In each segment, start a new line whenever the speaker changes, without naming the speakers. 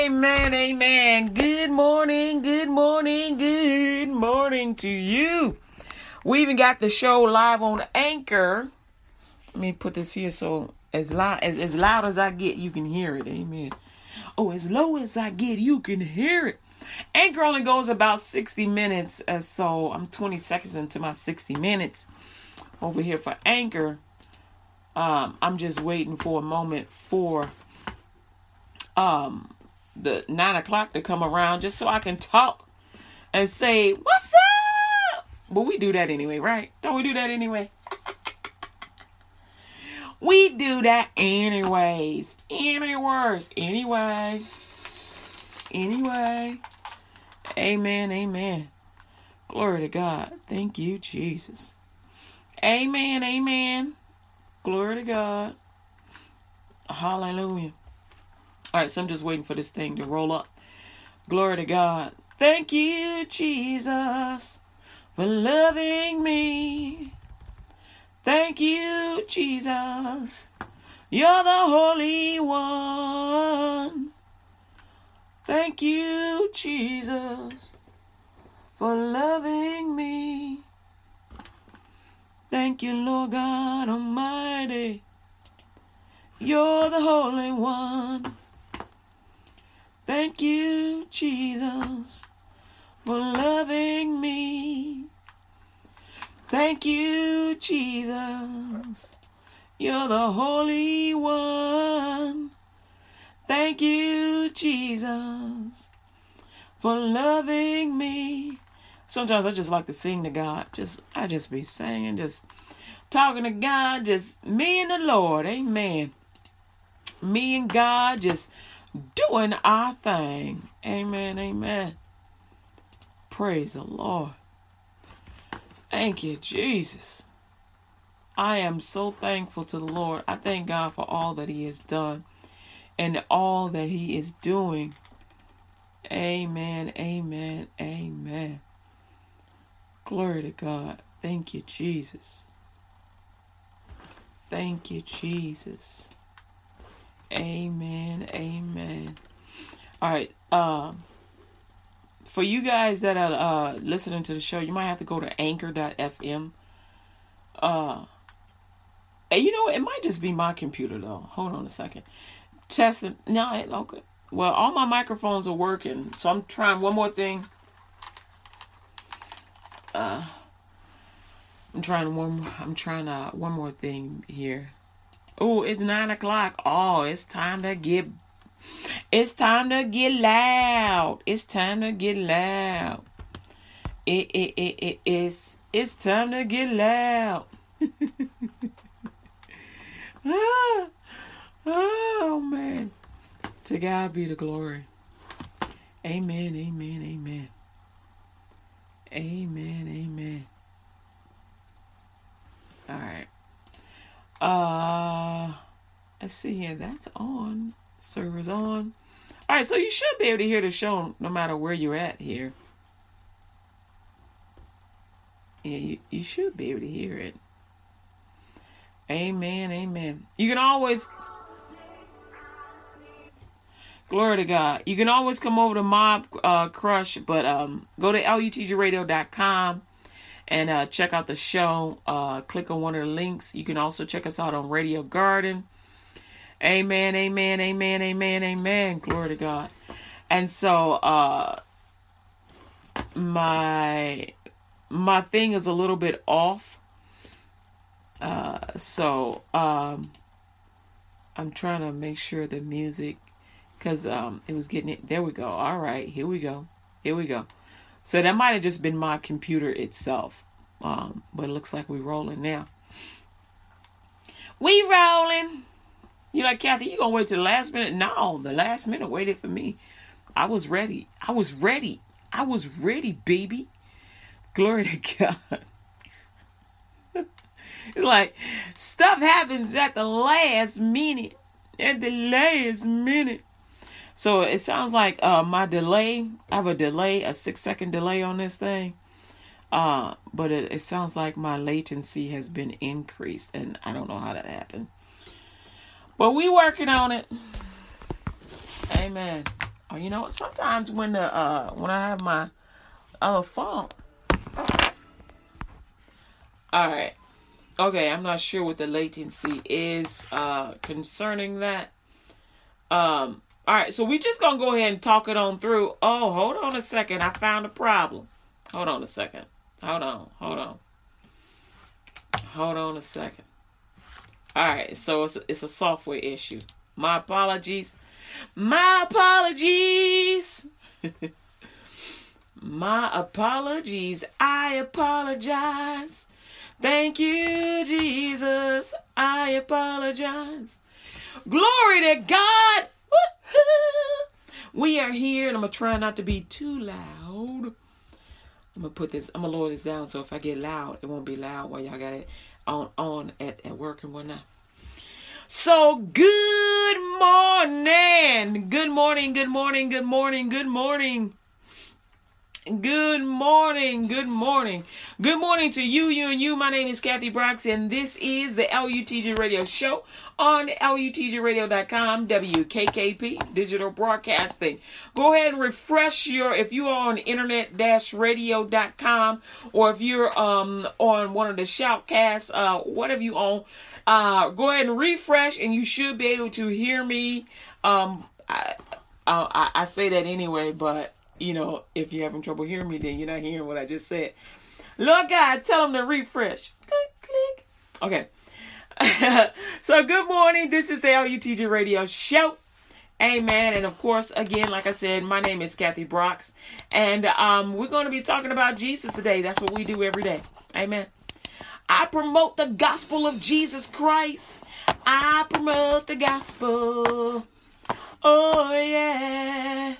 Amen, amen. Good morning, good morning, good morning to you. We even got the show live on Anchor. Let me put this here so as loud as, as loud as I get, you can hear it. Amen. Oh, as low as I get, you can hear it. Anchor only goes about 60 minutes, uh, so I'm 20 seconds into my 60 minutes over here for Anchor. Um, I'm just waiting for a moment for um the nine o'clock to come around just so I can talk and say, What's up? But we do that anyway, right? Don't we do that anyway? we do that anyways. Anyways. Anyway. Anyway. Amen. Amen. Glory to God. Thank you, Jesus. Amen. Amen. Glory to God. Hallelujah. All right, so I'm just waiting for this thing to roll up. Glory to God. Thank you, Jesus, for loving me. Thank you, Jesus. You're the Holy One. Thank you, Jesus, for loving me. Thank you, Lord God Almighty. You're the Holy One. Thank you, Jesus, for loving me. Thank you, Jesus. You're the Holy One. Thank you, Jesus, for loving me. Sometimes I just like to sing to God. Just I just be singing, just talking to God, just me and the Lord. Amen. Me and God just doing our thing. Amen. Amen. Praise the Lord. Thank you, Jesus. I am so thankful to the Lord. I thank God for all that He has done and all that He is doing. Amen. Amen. Amen. Glory to God. Thank you, Jesus. Thank you, Jesus. Amen. Amen. All right. Um, for you guys that are uh, listening to the show, you might have to go to anchor.fm. Uh, and you know, it might just be my computer though. Hold on a second. Testing. No, it, okay. Well, all my microphones are working, so I'm trying one more thing. Uh, I'm trying one. I'm trying uh, one more thing here. Oh, it's nine o'clock. Oh, it's time to get. It's time to get loud. It's time to get loud. It it it, it it's it's time to get loud. ah, oh man, to God be the glory. Amen. Amen. Amen. Amen. Amen. All right. Uh, let's see here. That's on. Server's on. All right, so you should be able to hear the show no matter where you're at here. Yeah, you, you should be able to hear it. Amen, amen. You can always Glory to God. You can always come over to Mob uh, Crush, but um, go to lutgradio.com and uh, check out the show. Uh, click on one of the links. You can also check us out on Radio Garden. Amen, amen, amen, amen, amen. Glory to God. And so uh, my my thing is a little bit off. Uh, so um, I'm trying to make sure the music because um, it was getting it. There we go. All right, here we go. Here we go. So that might have just been my computer itself. Um, but it looks like we're rolling now. We rolling. You like Kathy? You gonna wait till the last minute? No, the last minute waited for me. I was ready. I was ready. I was ready, baby. Glory to God. it's like stuff happens at the last minute. At the last minute. So it sounds like uh, my delay, I have a delay, a six second delay on this thing. Uh, but it, it sounds like my latency has been increased, and I don't know how that happened. But we working on it. Amen. Oh, you know? Sometimes when the uh when I have my other phone. All right. Okay, I'm not sure what the latency is uh concerning that. Um all right, so we just gonna go ahead and talk it on through. Oh, hold on a second. I found a problem. Hold on a second. Hold on. Hold on. Hold on a second. All right, so it's a, it's a software issue. My apologies. My apologies. My apologies. I apologize. Thank you, Jesus. I apologize. Glory to God. We are here, and I'm gonna try not to be too loud. I'm gonna put this. I'm gonna lower this down so if I get loud, it won't be loud while y'all got it on on at, at work and whatnot. So good morning, good morning, good morning, good morning, good morning. Good morning, good morning, good morning to you, you, and you. My name is Kathy Brooks, and this is the LUTG Radio Show on LUTGRadio.com, WKKP Digital Broadcasting. Go ahead and refresh your, if you are on internet-radio.com, or if you're um on one of the shoutcasts, uh, whatever you own, uh, go ahead and refresh, and you should be able to hear me. Um, I, I, I say that anyway, but you know, if you're having trouble hearing me, then you're not hearing what I just said. Lord God, tell them to refresh. Click, click. Okay. so good morning. This is the LUTG Radio Show. Amen. And of course, again, like I said, my name is Kathy Brooks. And um, we're going to be talking about Jesus today. That's what we do every day. Amen. I promote the gospel of Jesus Christ. I promote the gospel. Oh, yeah.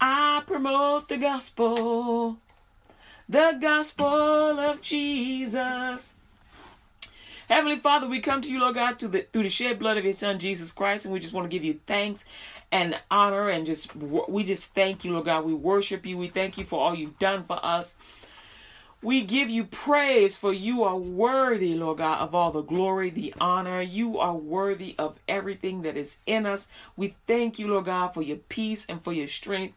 I promote the gospel, the gospel of Jesus. Heavenly Father, we come to you, Lord God, through the through the shed blood of your Son Jesus Christ, and we just want to give you thanks and honor, and just we just thank you, Lord God. We worship you. We thank you for all you've done for us. We give you praise for you are worthy, Lord God, of all the glory, the honor. You are worthy of everything that is in us. We thank you, Lord God, for your peace and for your strength.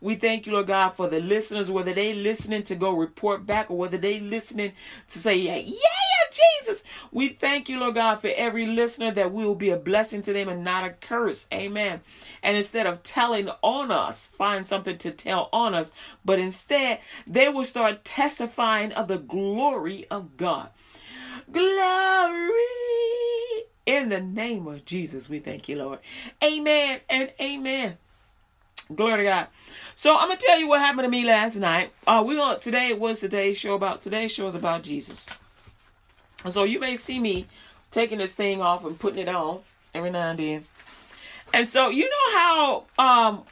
We thank you, Lord God, for the listeners, whether they listening to go report back or whether they listening to say, yeah, yeah, Jesus. We thank you, Lord God, for every listener that we will be a blessing to them and not a curse. Amen. And instead of telling on us, find something to tell on us, but instead they will start testifying of the glory of God. Glory. In the name of Jesus, we thank you, Lord. Amen and amen. Glory to God. So I'm gonna tell you what happened to me last night. Uh, we on today was today's show about today's show is about Jesus. So you may see me taking this thing off and putting it on every now and then. And so you know how um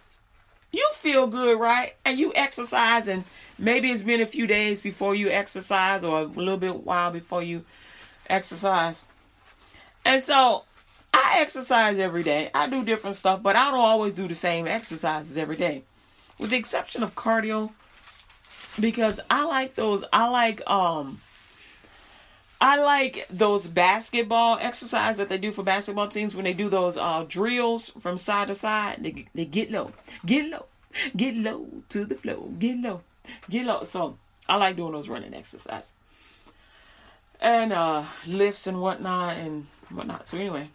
you feel good, right? And you exercise and maybe it's been a few days before you exercise or a little bit while before you exercise. And so I exercise every day. I do different stuff, but I don't always do the same exercises every day. With the exception of cardio because I like those I like um I like those basketball exercise that they do for basketball teams when they do those uh, drills from side to side. They they get low, get low, get low to the floor, get low, get low. So I like doing those running exercises and uh, lifts and whatnot and whatnot. So anyway,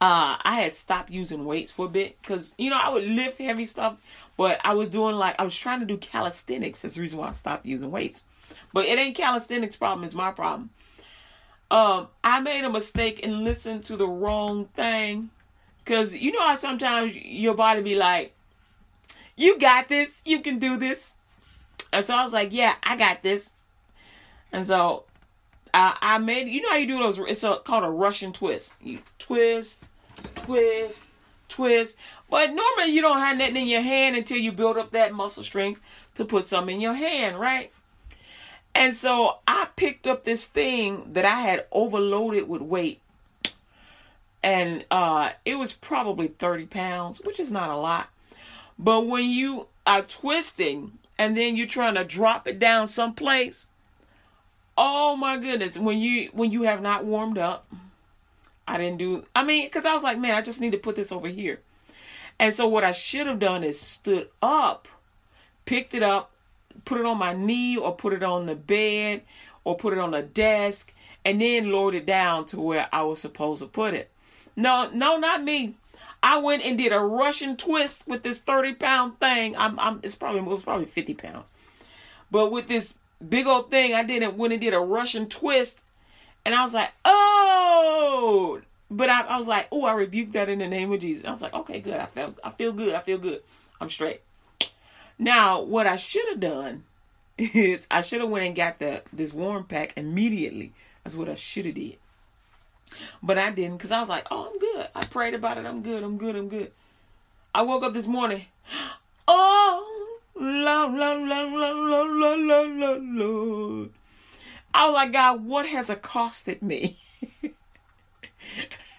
uh, I had stopped using weights for a bit because you know I would lift heavy stuff, but I was doing like I was trying to do calisthenics. That's the reason why I stopped using weights. But it ain't calisthenics problem; it's my problem. Um, I made a mistake and listened to the wrong thing, cause you know how sometimes your body be like, "You got this, you can do this," and so I was like, "Yeah, I got this," and so I, I made you know how you do those. It's a, called a Russian twist. You twist, twist, twist. But normally you don't have nothing in your hand until you build up that muscle strength to put some in your hand, right? And so I picked up this thing that I had overloaded with weight. And uh, it was probably 30 pounds, which is not a lot. But when you are twisting and then you're trying to drop it down someplace, oh my goodness, when you when you have not warmed up, I didn't do. I mean, because I was like, man, I just need to put this over here. And so what I should have done is stood up, picked it up, put it on my knee or put it on the bed or put it on a desk and then lowered it down to where I was supposed to put it. No, no, not me. I went and did a Russian twist with this 30 pound thing. I'm, I'm, it's probably, it was probably 50 pounds. But with this big old thing, I did it when it did a Russian twist. And I was like, oh, but I, I was like, oh, I rebuked that in the name of Jesus. I was like, okay, good. I feel, I feel good. I feel good. I'm straight. Now, what I should have done is I should have went and got the this warm pack immediately. That's what I should have did. But I didn't because I was like, oh, I'm good. I prayed about it. I'm good. I'm good. I'm good. I woke up this morning. Oh, Lord, Lord, Lord, Lord, Lord, Lord, Lord. I was like, God, what has accosted me?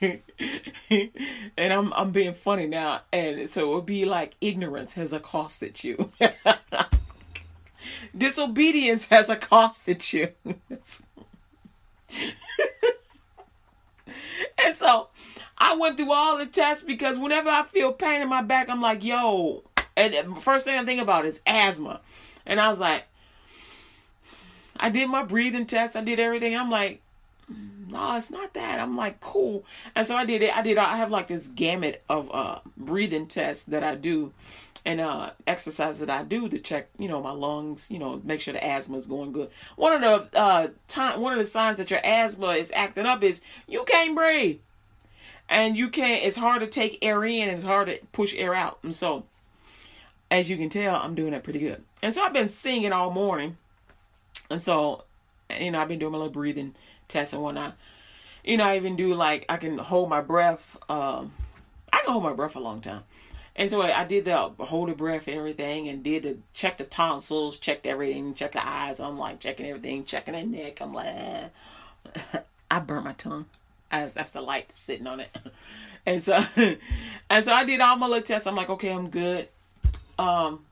and I'm I'm being funny now, and so it would be like ignorance has accosted you. Disobedience has accosted you. and so I went through all the tests because whenever I feel pain in my back, I'm like, yo. And first thing I think about is asthma. And I was like, I did my breathing test. I did everything. I'm like, no, it's not that. I'm like, cool. And so I did it. I did, I have like this gamut of uh, breathing tests that I do and uh, exercise that I do to check, you know, my lungs, you know, make sure the asthma is going good. One of the uh, time, one of the signs that your asthma is acting up is you can't breathe, and you can't. It's hard to take air in and it's hard to push air out. And so, as you can tell, I'm doing that pretty good. And so I've been singing all morning, and so, you know, I've been doing my little breathing tests and whatnot. You know, I even do like I can hold my breath. Um, I can hold my breath a long time. And so I did the hold the breath and everything and did the check the tonsils, checked everything, check the eyes. I'm like checking everything, checking the neck. I'm like. I burnt my tongue. As that's the light sitting on it. And so and so I did all my little tests. I'm like, okay, I'm good. Um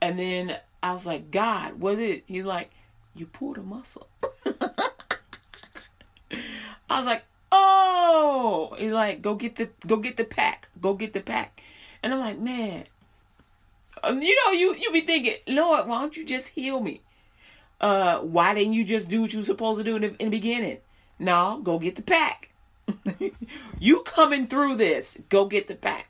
and then I was like, God, was it? He's like, you pulled a muscle. I was like, oh. He's like, go get the go get the pack. Go get the pack. And I'm like, man, um, you know, you you be thinking, Lord, why don't you just heal me? Uh, why didn't you just do what you were supposed to do in the, in the beginning? No, go get the pack. you coming through this? Go get the pack.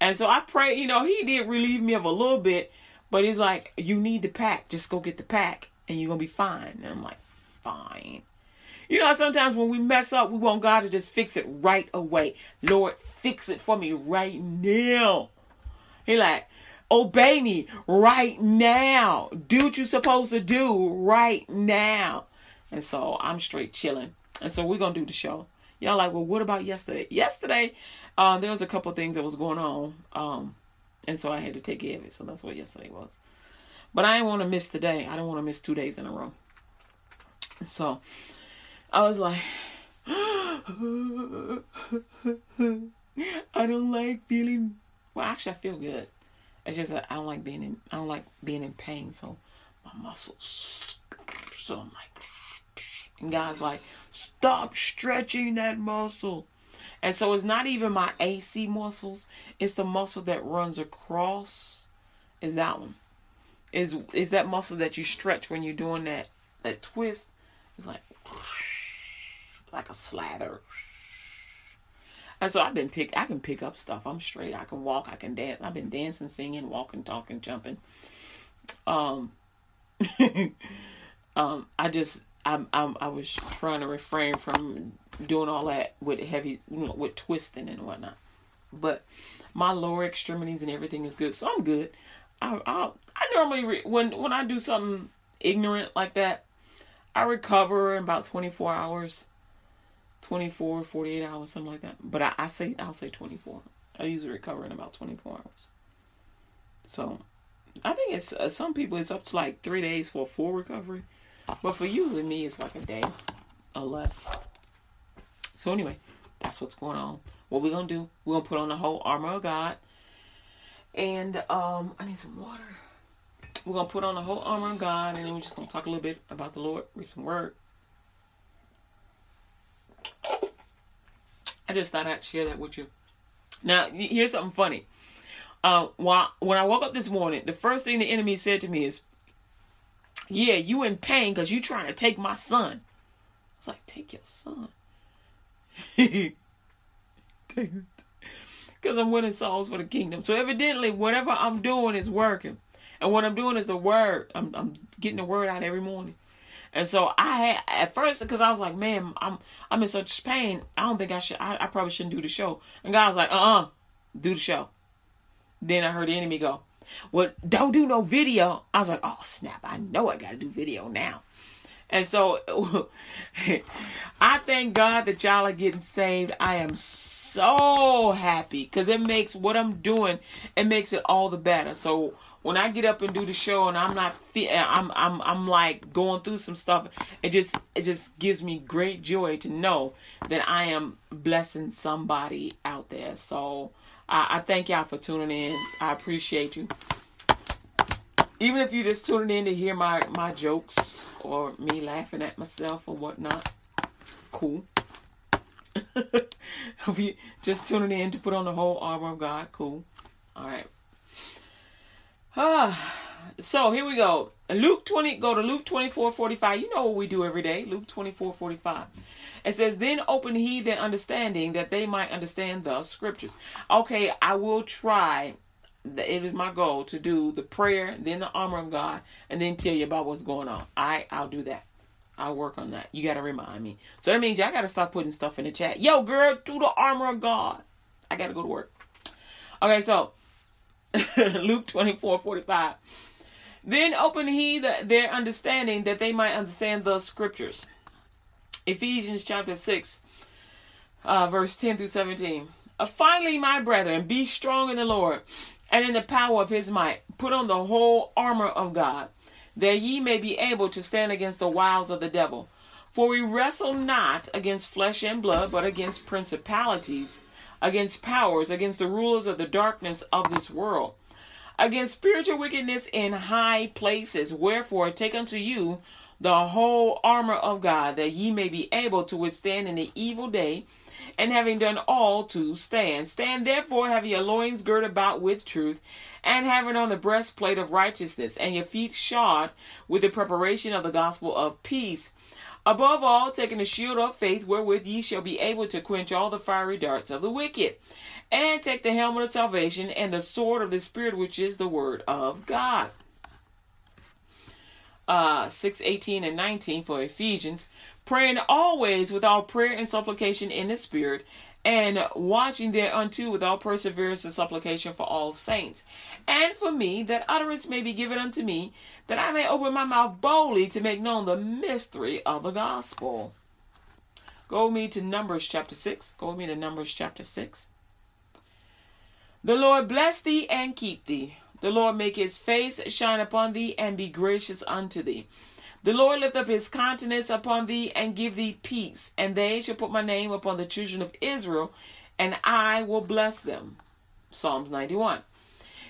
And so I pray, you know, he did relieve me of a little bit, but he's like, you need the pack. Just go get the pack, and you're gonna be fine. And I'm like, fine. You know, sometimes when we mess up, we want God to just fix it right away. Lord, fix it for me right now. He like, obey me right now. Do what you're supposed to do right now. And so I'm straight chilling. And so we're gonna do the show. Y'all like, well, what about yesterday? Yesterday, uh, there was a couple things that was going on. Um, and so I had to take care of it. So that's what yesterday was. But I didn't want to miss today. I don't want to miss two days in a row. So I was like, I don't like feeling. Well, actually, I feel good. It's just that I don't like being in. I don't like being in pain. So my muscles. So I'm like, and God's like, stop stretching that muscle. And so it's not even my AC muscles. It's the muscle that runs across. Is that one? Is is that muscle that you stretch when you're doing that that twist? It's like like a slather. And so I've been pick. I can pick up stuff. I'm straight. I can walk. I can dance. I've been dancing, singing, walking, talking, jumping. Um, um, I just I'm, I'm I was trying to refrain from doing all that with heavy, you know, with twisting and whatnot. But my lower extremities and everything is good, so I'm good. I I, I normally re- when when I do something ignorant like that, I recover in about 24 hours. 24, 48 hours, something like that. But I, I say I'll say 24. I usually recover in about 24 hours. So I think it's uh, some people it's up to like three days for full recovery, but for you and me it's like a day or less. So anyway, that's what's going on. What we're gonna do? We're gonna put on the whole armor of God, and um, I need some water. We're gonna put on the whole armor of God, and then we're just gonna talk a little bit about the Lord, read some word, I just thought I'd share that with you. Now, here's something funny. Uh, while, when I woke up this morning, the first thing the enemy said to me is, Yeah, you in pain because you trying to take my son. I was like, Take your son. Because I'm winning souls for the kingdom. So evidently, whatever I'm doing is working. And what I'm doing is the word. I'm, I'm getting the word out every morning. And so I had at first because I was like, man, I'm I'm in such pain. I don't think I should. I, I probably shouldn't do the show. And God was like, uh, uh-uh, uh do the show. Then I heard the enemy go, well, don't do no video. I was like, oh snap! I know I got to do video now. And so I thank God that y'all are getting saved. I am so happy because it makes what I'm doing. It makes it all the better. So when I get up and do the show and I'm not I'm I'm I'm like going through some stuff it just it just gives me great joy to know that I am blessing somebody out there. So I, I thank y'all for tuning in. I appreciate you. Even if you're just tuning in to hear my my jokes or me laughing at myself or whatnot cool. If you just tuning in to put on the whole armor of God cool. All right Ah, so here we go. Luke 20, go to Luke 24, 45. You know what we do every day. Luke 24, 45. It says, Then open he their understanding that they might understand the scriptures. Okay, I will try. It is my goal to do the prayer, then the armor of God, and then tell you about what's going on. I I'll do that. I'll work on that. You gotta remind me. So that means I gotta stop putting stuff in the chat. Yo, girl, do the armor of God. I gotta go to work. Okay, so Luke 24 45. Then open he the, their understanding that they might understand the scriptures. Ephesians chapter 6, uh, verse 10 through 17. Uh, finally, my brethren, be strong in the Lord and in the power of his might. Put on the whole armor of God, that ye may be able to stand against the wiles of the devil. For we wrestle not against flesh and blood, but against principalities against powers, against the rulers of the darkness of this world, against spiritual wickedness in high places. Wherefore, take unto you the whole armor of God, that ye may be able to withstand in the evil day, and having done all to stand. Stand therefore, have your loins girt about with truth, and having on the breastplate of righteousness, and your feet shod with the preparation of the gospel of peace. Above all, taking the shield of faith, wherewith ye shall be able to quench all the fiery darts of the wicked, and take the helmet of salvation and the sword of the Spirit, which is the word of God. Uh, 6 18 and 19 for Ephesians, praying always with all prayer and supplication in the Spirit, and watching thereunto with all perseverance and supplication for all saints, and for me, that utterance may be given unto me, that I may open my mouth boldly to make known the mystery of the gospel. Go with me to Numbers chapter 6. Go with me to Numbers chapter 6. The Lord bless thee and keep thee. The Lord make his face shine upon thee and be gracious unto thee. The Lord lift up his countenance upon thee and give thee peace. And they shall put my name upon the children of Israel, and I will bless them. Psalms 91.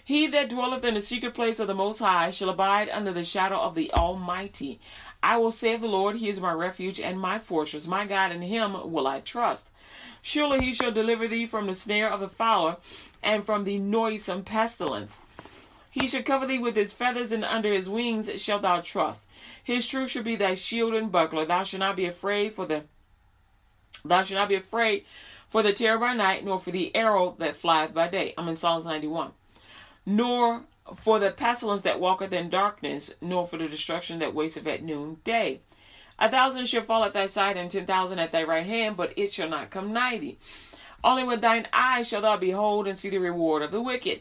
He that dwelleth in the secret place of the Most High shall abide under the shadow of the Almighty. I will say of the Lord, He is my refuge and my fortress. My God, in Him will I trust. Surely He shall deliver thee from the snare of the fowler and from the noisome pestilence. He shall cover thee with his feathers, and under his wings shalt thou trust. His truth shall be thy shield and buckler. Thou shalt not be afraid for the thou shalt not be afraid for the terror by night, nor for the arrow that flieth by day. I'm in Psalms 91. Nor for the pestilence that walketh in darkness, nor for the destruction that wasteth at noonday. A thousand shall fall at thy side, and ten thousand at thy right hand, but it shall not come nigh thee. Only with thine eyes shalt thou behold and see the reward of the wicked,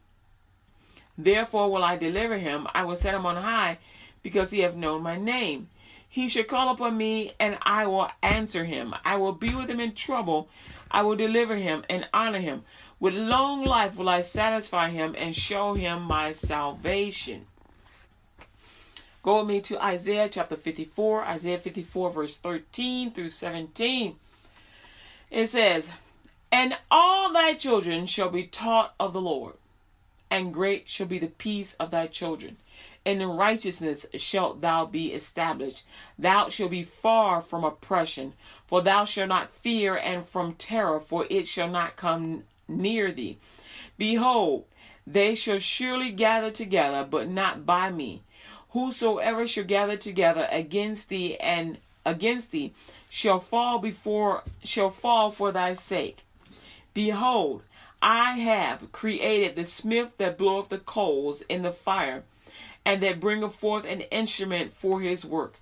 therefore will I deliver him. I will set him on high, because he hath known my name. He shall call upon me, and I will answer him. I will be with him in trouble. I will deliver him and honor him. With long life will I satisfy him and show him my salvation. Go with me to Isaiah chapter 54, Isaiah 54, verse 13 through 17. It says, And all thy children shall be taught of the Lord, and great shall be the peace of thy children. And in righteousness shalt thou be established. Thou shalt be far from oppression, for thou shalt not fear, and from terror, for it shall not come near thee. Behold, they shall surely gather together, but not by me whosoever shall gather together against thee and against thee shall fall before shall fall for thy sake behold i have created the smith that bloweth the coals in the fire and that bringeth forth an instrument for his work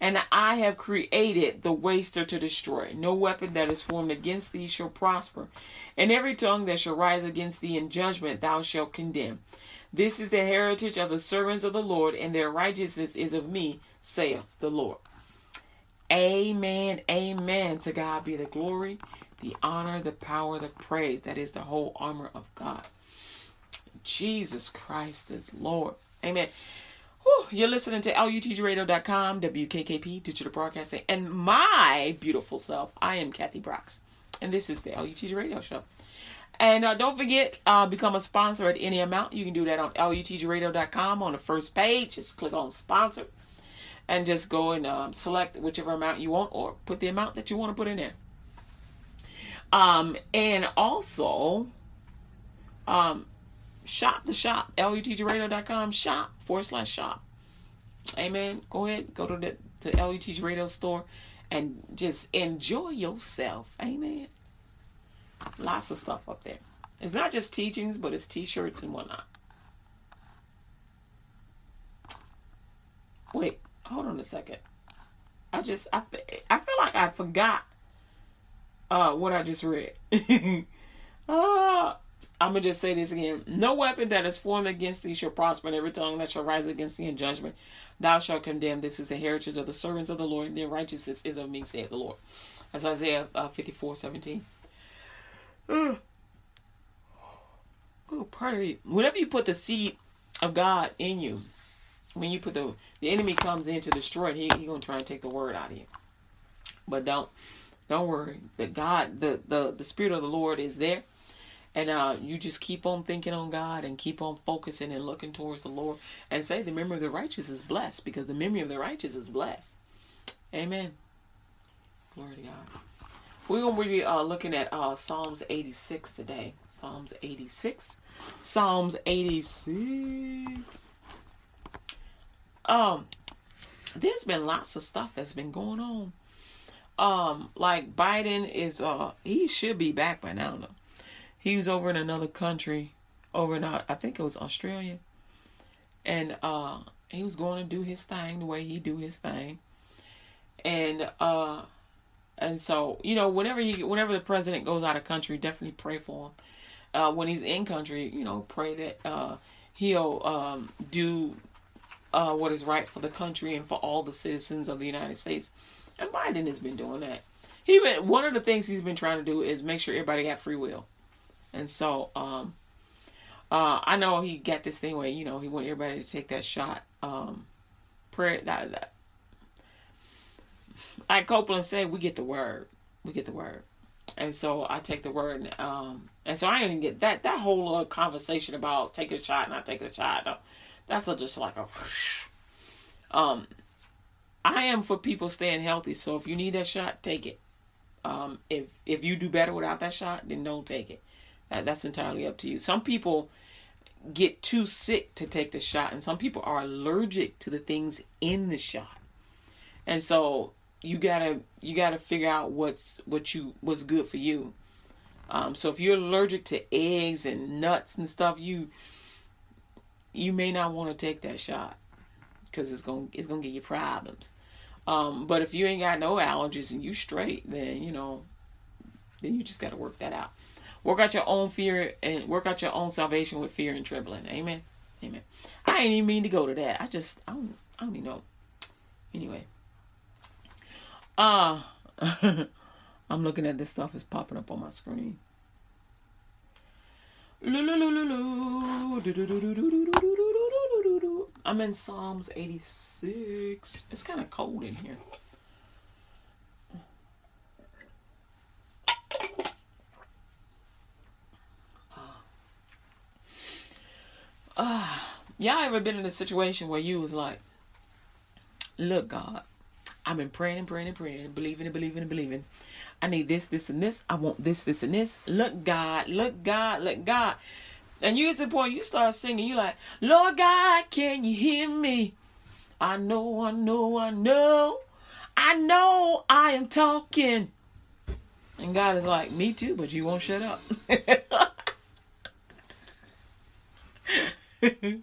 and I have created the waster to destroy. No weapon that is formed against thee shall prosper, and every tongue that shall rise against thee in judgment thou shalt condemn. This is the heritage of the servants of the Lord, and their righteousness is of me, saith the Lord. Amen. Amen. To God be the glory, the honor, the power, the praise. That is the whole armor of God. Jesus Christ is Lord. Amen. Whew, you're listening to LUTGRadio.com, WKKP, Digital Broadcasting, and my beautiful self. I am Kathy Brooks, and this is the LUTG Radio Show. And uh, don't forget, uh, become a sponsor at any amount. You can do that on lutgradio.com on the first page. Just click on sponsor and just go and um, select whichever amount you want or put the amount that you want to put in there. Um, and also, um, shop the shop, lutgradio.com shop forward slash shop. Amen. Go ahead, go to the to LUTG Radio store and just enjoy yourself. Amen. Lots of stuff up there. It's not just teachings, but it's t-shirts and whatnot. Wait, hold on a second. I just I I feel like I forgot uh what I just read. uh I'm gonna just say this again. No weapon that is formed against thee shall prosper, and every tongue that shall rise against thee in judgment, thou shalt condemn. This is the heritage of the servants of the Lord, and their righteousness is of me, saith the Lord. That's Isaiah uh, 54, 17. oh, pardon me. Whenever you put the seed of God in you, when you put the the enemy comes in to destroy it, he he gonna try and take the word out of you. But don't don't worry. The God, the the the spirit of the Lord is there. And uh, you just keep on thinking on God and keep on focusing and looking towards the Lord and say the memory of the righteous is blessed because the memory of the righteous is blessed. Amen. Glory to God. We're going to be uh, looking at uh, Psalms 86 today. Psalms 86. Psalms 86. Um, there's been lots of stuff that's been going on. Um, like Biden is uh he should be back by now though. He was over in another country, over in uh, I think it was Australia, and uh he was going to do his thing the way he do his thing, and uh and so, you know, whenever you whenever the president goes out of country, definitely pray for him. Uh, when he's in country, you know, pray that uh, he'll um, do uh, what is right for the country and for all the citizens of the United States. And Biden has been doing that. He been one of the things he's been trying to do is make sure everybody got free will. And so, um, uh, I know he got this thing where you know he want everybody to take that shot. Um, prayer that, that like Copeland said, we get the word. We get the word. And so I take the word, and, um, and so I didn't get that that whole uh, conversation about take a shot, not take a shot. No, that's a, just like a. Um, I am for people staying healthy. So if you need that shot, take it. Um, if if you do better without that shot, then don't take it. That, that's entirely up to you. Some people get too sick to take the shot, and some people are allergic to the things in the shot. And so you gotta you gotta figure out what's what you what's good for you. Um, so if you're allergic to eggs and nuts and stuff, you you may not want to take that shot because it's gonna it's gonna give you problems. Um, but if you ain't got no allergies and you straight, then you know, then you just gotta work that out. Work out your own fear and work out your own salvation with fear and trembling. Amen. Amen. I ain't even mean to go to that. I just I don't I don't even know. Anyway. Uh, I'm looking at this stuff is popping up on my screen. I'm in Psalms 86. It's kind of cold in here. Uh, y'all ever been in a situation where you was like, look, God, I've been praying and praying and praying, believing and believing and believing. I need this, this, and this. I want this, this, and this. Look, God, look, God, look, God. And you get to the point you start singing, you like, Lord God, can you hear me? I know, I know, I know. I know I am talking. And God is like, me too, but you won't shut up.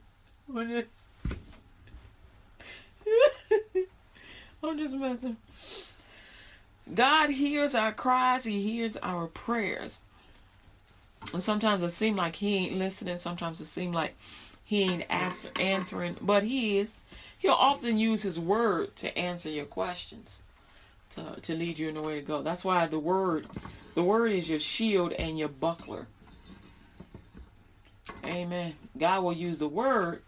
I'm just messing. God hears our cries, He hears our prayers. And sometimes it seems like He ain't listening, sometimes it seems like He ain't answer, answering, but He is. He'll often use His word to answer your questions, to, to lead you in the way to go. That's why the word, the word is your shield and your buckler. Amen. God will use the word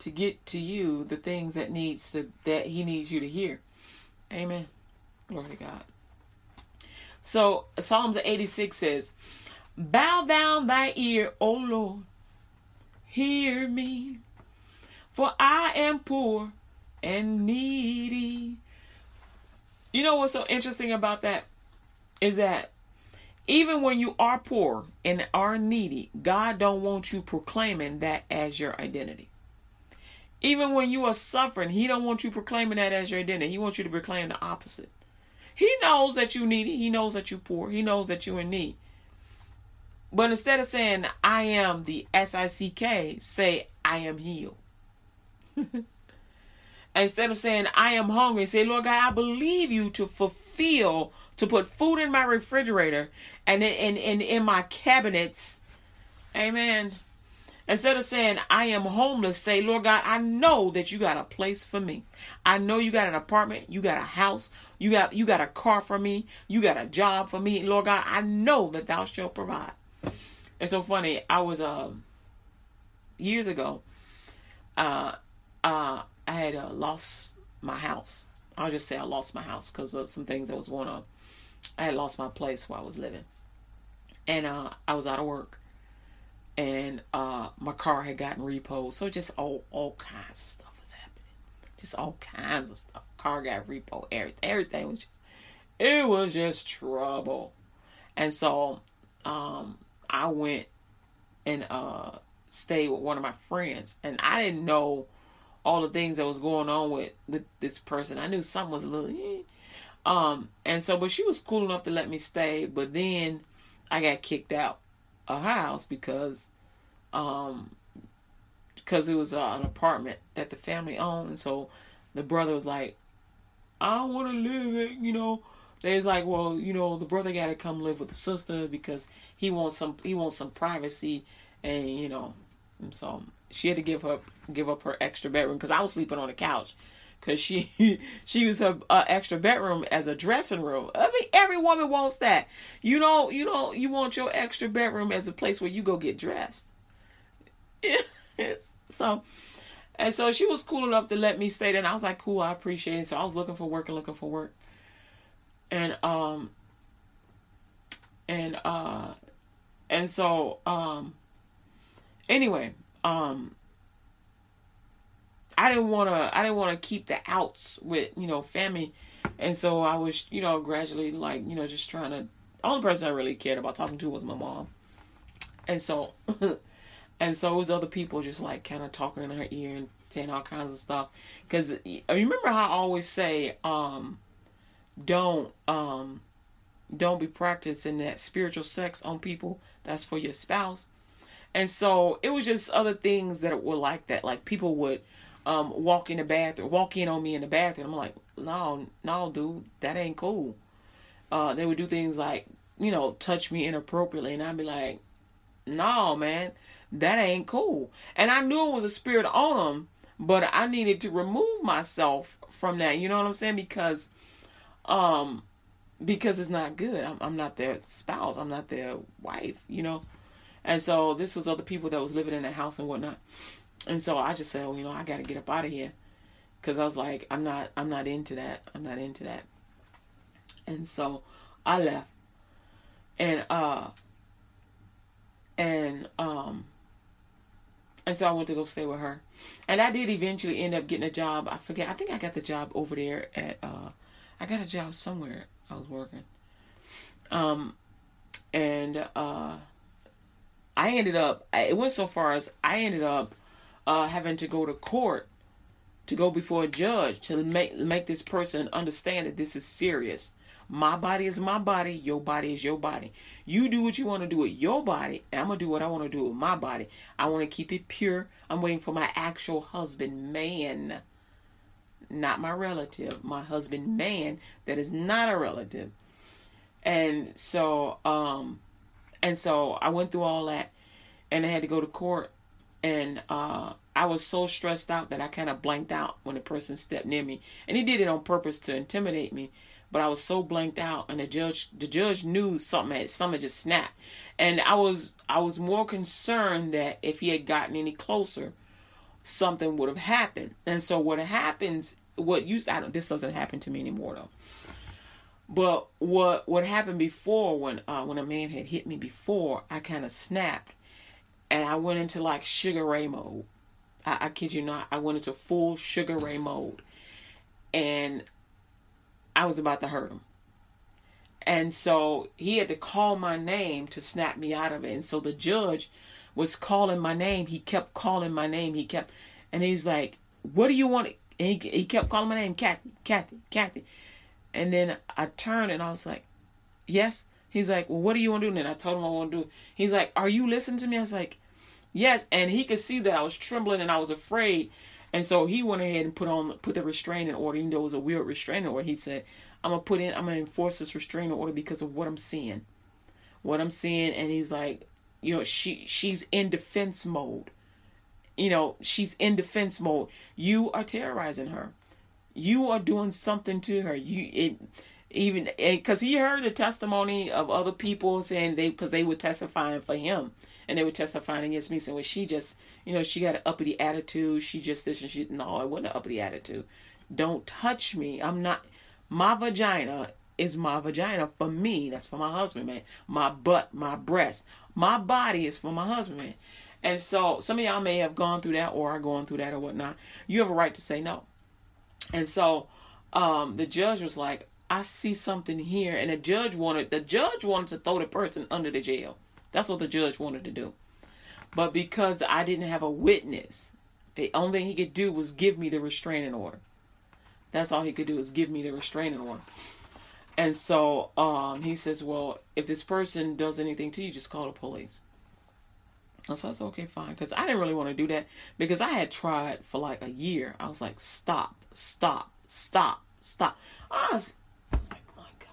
to get to you the things that needs to that he needs you to hear. Amen. Glory to God. So Psalms 86 says, Bow down thy ear, O Lord, hear me, for I am poor and needy. You know what's so interesting about that? Is that even when you are poor and are needy, God don't want you proclaiming that as your identity. Even when you are suffering, He don't want you proclaiming that as your identity. He wants you to proclaim the opposite. He knows that you needy. He knows that you're poor. He knows that you're in need. But instead of saying I am the S I C K, say I am healed. instead of saying I am hungry, say Lord God, I believe you to fulfill to put food in my refrigerator and in, in, in, my cabinets. Amen. Instead of saying, I am homeless, say, Lord God, I know that you got a place for me. I know you got an apartment, you got a house, you got you got a car for me, you got a job for me. Lord God, I know that thou shalt provide. It's so funny. I was um years ago, uh uh I had uh, lost my house. I'll just say I lost my house because of some things that was going on. I had lost my place where I was living. And uh I was out of work and uh, my car had gotten repoed. So just all all kinds of stuff was happening, just all kinds of stuff. Car got repoed, everything, everything was just it was just trouble. And so um, I went and uh, stayed with one of my friends, and I didn't know all the things that was going on with with this person. I knew something was a little. Eh. Um, and so, but she was cool enough to let me stay. But then I got kicked out a house because um because it was uh, an apartment that the family owned so the brother was like i don't want to live it you know they was like well you know the brother got to come live with the sister because he wants some he wants some privacy and you know and so she had to give her give up her extra bedroom because i was sleeping on the couch because she she used her uh, extra bedroom as a dressing room. I mean, every woman wants that. You know, you know, you want your extra bedroom as a place where you go get dressed. so, and so she was cool enough to let me stay there. And I was like, cool, I appreciate it. So I was looking for work and looking for work, and um, and uh, and so um, anyway, um I didn't want to I didn't want to keep the outs with you know family, and so I was you know gradually like you know just trying to. The only person I really cared about talking to was my mom, and so, and so it was other people just like kind of talking in her ear and saying all kinds of stuff. Because you remember how I always say, um, don't um, don't be practicing that spiritual sex on people. That's for your spouse. And so it was just other things that were like that. Like people would um, walk in the bathroom, walk in on me in the bathroom. I'm like, no, no, dude, that ain't cool. Uh, they would do things like, you know, touch me inappropriately, and I'd be like, no, man, that ain't cool. And I knew it was a spirit on them, but I needed to remove myself from that. You know what I'm saying? Because, um, because it's not good. I'm, I'm not their spouse. I'm not their wife. You know, And so this was other people that was living in the house and whatnot. And so I just said, well, you know, I got to get up out of here because I was like, I'm not, I'm not into that. I'm not into that. And so I left, and uh, and um, and so I went to go stay with her, and I did eventually end up getting a job. I forget. I think I got the job over there at. Uh, I got a job somewhere. I was working. Um, and uh, I ended up. It went so far as I ended up uh, having to go to court to go before a judge to make make this person understand that this is serious. My body is my body, your body is your body. You do what you want to do with your body, I'm gonna do what I want to do with my body. I want to keep it pure. I'm waiting for my actual husband, man, not my relative, my husband, man, that is not a relative. And so, um, and so I went through all that, and I had to go to court, and uh, I was so stressed out that I kind of blanked out when the person stepped near me, and he did it on purpose to intimidate me. But I was so blanked out, and the judge, the judge knew something had something just snapped, and I was I was more concerned that if he had gotten any closer, something would have happened. And so what happens, what used I don't this doesn't happen to me anymore though. But what what happened before when uh, when a man had hit me before, I kind of snapped, and I went into like Sugar Ray mode. I, I kid you not, I went into full Sugar Ray mode, and I was about to hurt him. And so he had to call my name to snap me out of it. And so the judge was calling my name. He kept calling my name. He kept, and he's like, "What do you want?" And he, he kept calling my name, Kathy, Kathy, Kathy. And then I turned and I was like, "Yes." He's like, "Well, what do you want to do?" And I told him I want to do. He's like, "Are you listening to me?" I was like, "Yes." And he could see that I was trembling and I was afraid. And so he went ahead and put on put the restraining order. Even though it was a weird restraining order, he said, "I'm gonna put in. I'm gonna enforce this restraining order because of what I'm seeing, what I'm seeing." And he's like, "You know, she she's in defense mode. You know, she's in defense mode. You are terrorizing her. You are doing something to her. You it." Even because he heard the testimony of other people saying they because they were testifying for him, and they were testifying against me saying, well, she just, you know, she got an uppity attitude. She just this and she, no, it wasn't an uppity attitude. Don't touch me. I'm not, my vagina is my vagina for me. That's for my husband, man. My butt, my breast, my body is for my husband, man. And so some of y'all may have gone through that or are going through that or whatnot. You have a right to say no. And so um, the judge was like, I see something here. And the judge wanted, the judge wanted to throw the person under the jail. That's what the judge wanted to do. But because I didn't have a witness, the only thing he could do was give me the restraining order. That's all he could do is give me the restraining order. And so um, he says, Well, if this person does anything to you, just call the police. And so I said, Okay, fine. Because I didn't really want to do that because I had tried for like a year. I was like, Stop, stop, stop, stop. I was, I was like, my God.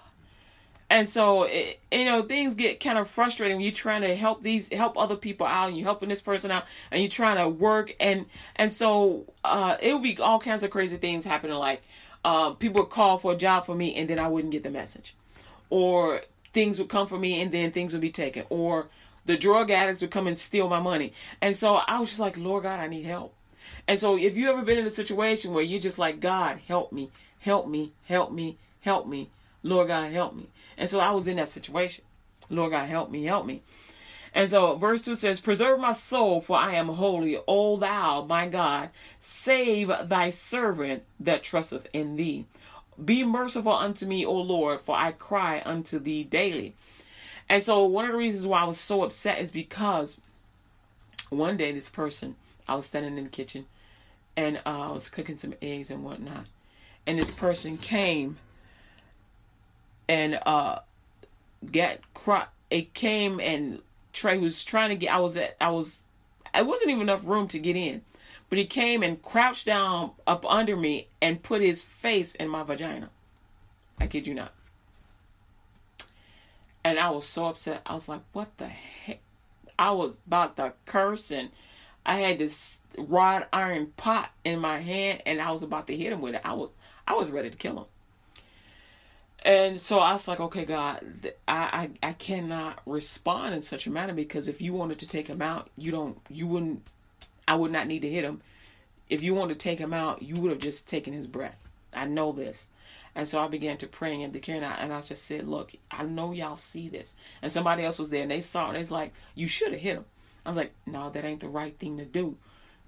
and so it, you know things get kind of frustrating when you're trying to help these help other people out and you're helping this person out and you're trying to work and and so uh, it would be all kinds of crazy things happening like uh, people would call for a job for me and then i wouldn't get the message or things would come for me and then things would be taken or the drug addicts would come and steal my money and so i was just like lord god i need help and so if you ever been in a situation where you're just like god help me help me help me help me lord god help me and so I was in that situation. Lord God, help me, help me. And so verse 2 says, Preserve my soul, for I am holy. O thou, my God, save thy servant that trusteth in thee. Be merciful unto me, O Lord, for I cry unto thee daily. And so one of the reasons why I was so upset is because one day this person, I was standing in the kitchen and uh, I was cooking some eggs and whatnot. And this person came and uh get cro- it came and Trey was trying to get I was at I was it wasn't even enough room to get in. But he came and crouched down up under me and put his face in my vagina. I kid you not. And I was so upset. I was like, what the heck? I was about to curse and I had this wrought iron pot in my hand and I was about to hit him with it. I was I was ready to kill him. and so I was like, okay, God, I, I I cannot respond in such a manner because if you wanted to take him out, you don't, you wouldn't, I would not need to hit him. If you wanted to take him out, you would have just taken his breath. I know this. And so I began to pray and declaring, and I just said, "Look, I know y'all see this." And somebody else was there, and they saw it. It's like you should have hit him. I was like, "No, that ain't the right thing to do,"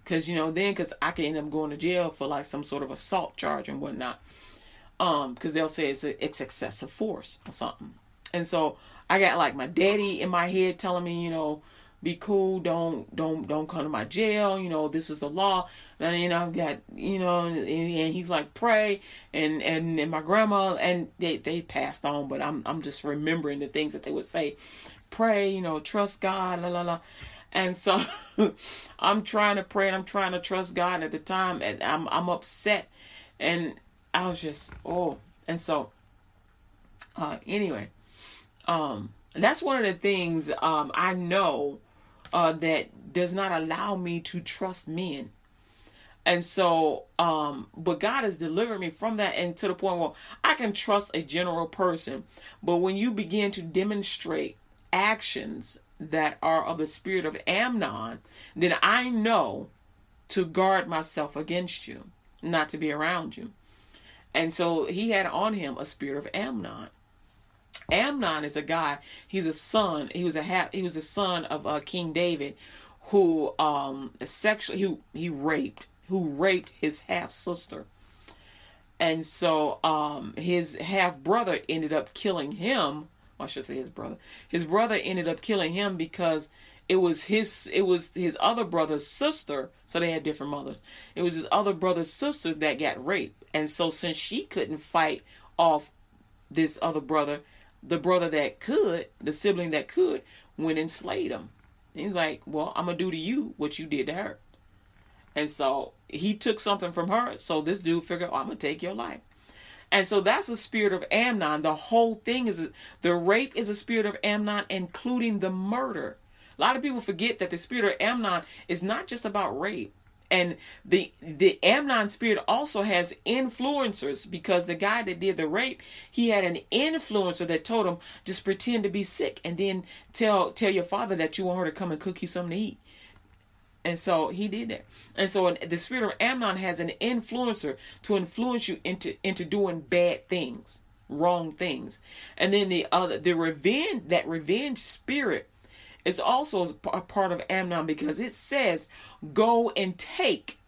because you know then because I could end up going to jail for like some sort of assault charge and whatnot. Um, because they'll say it's a, it's excessive force or something. And so I got like my daddy in my head telling me, you know, be cool, don't don't don't come to my jail, you know, this is the law. And you know, I've got you know, and, and he's like pray, and and and my grandma and they they passed on, but I'm I'm just remembering the things that they would say, pray, you know, trust God, la la la. And so I'm trying to pray and I'm trying to trust God. At the time and I'm I'm upset. And I was just oh. And so uh anyway um that's one of the things um I know uh that does not allow me to trust men and so, um, but God has delivered me from that and to the point where I can trust a general person. But when you begin to demonstrate actions that are of the spirit of Amnon, then I know to guard myself against you, not to be around you. And so he had on him a spirit of Amnon. Amnon is a guy. He's a son. He was a ha- he was a son of uh, King David, who um sexually he he raped who raped his half sister. And so um, his half brother ended up killing him. I should say his brother. His brother ended up killing him because it was his it was his other brother's sister. So they had different mothers. It was his other brother's sister that got raped. And so since she couldn't fight off this other brother, the brother that could, the sibling that could, went and slayed him. He's like, Well, I'm gonna do to you what you did to her. And so he took something from her. So this dude figured, oh, I'm going to take your life. And so that's the spirit of Amnon. The whole thing is the rape is a spirit of Amnon, including the murder. A lot of people forget that the spirit of Amnon is not just about rape. And the the Amnon spirit also has influencers because the guy that did the rape, he had an influencer that told him just pretend to be sick and then tell tell your father that you want her to come and cook you something to eat. And so he did that. And so the spirit of Amnon has an influencer to influence you into into doing bad things, wrong things. And then the other the revenge that revenge spirit is also a part of Amnon because it says go and take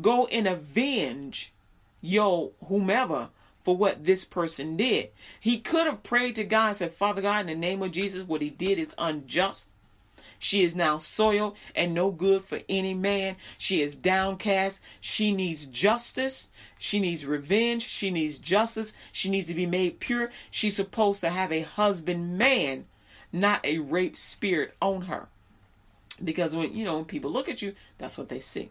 go and avenge yo whomever for what this person did. He could have prayed to God and said, Father God, in the name of Jesus, what he did is unjust. She is now soiled and no good for any man. She is downcast. She needs justice. She needs revenge. She needs justice. She needs to be made pure. She's supposed to have a husband man, not a rape spirit on her. Because when you know when people look at you, that's what they see.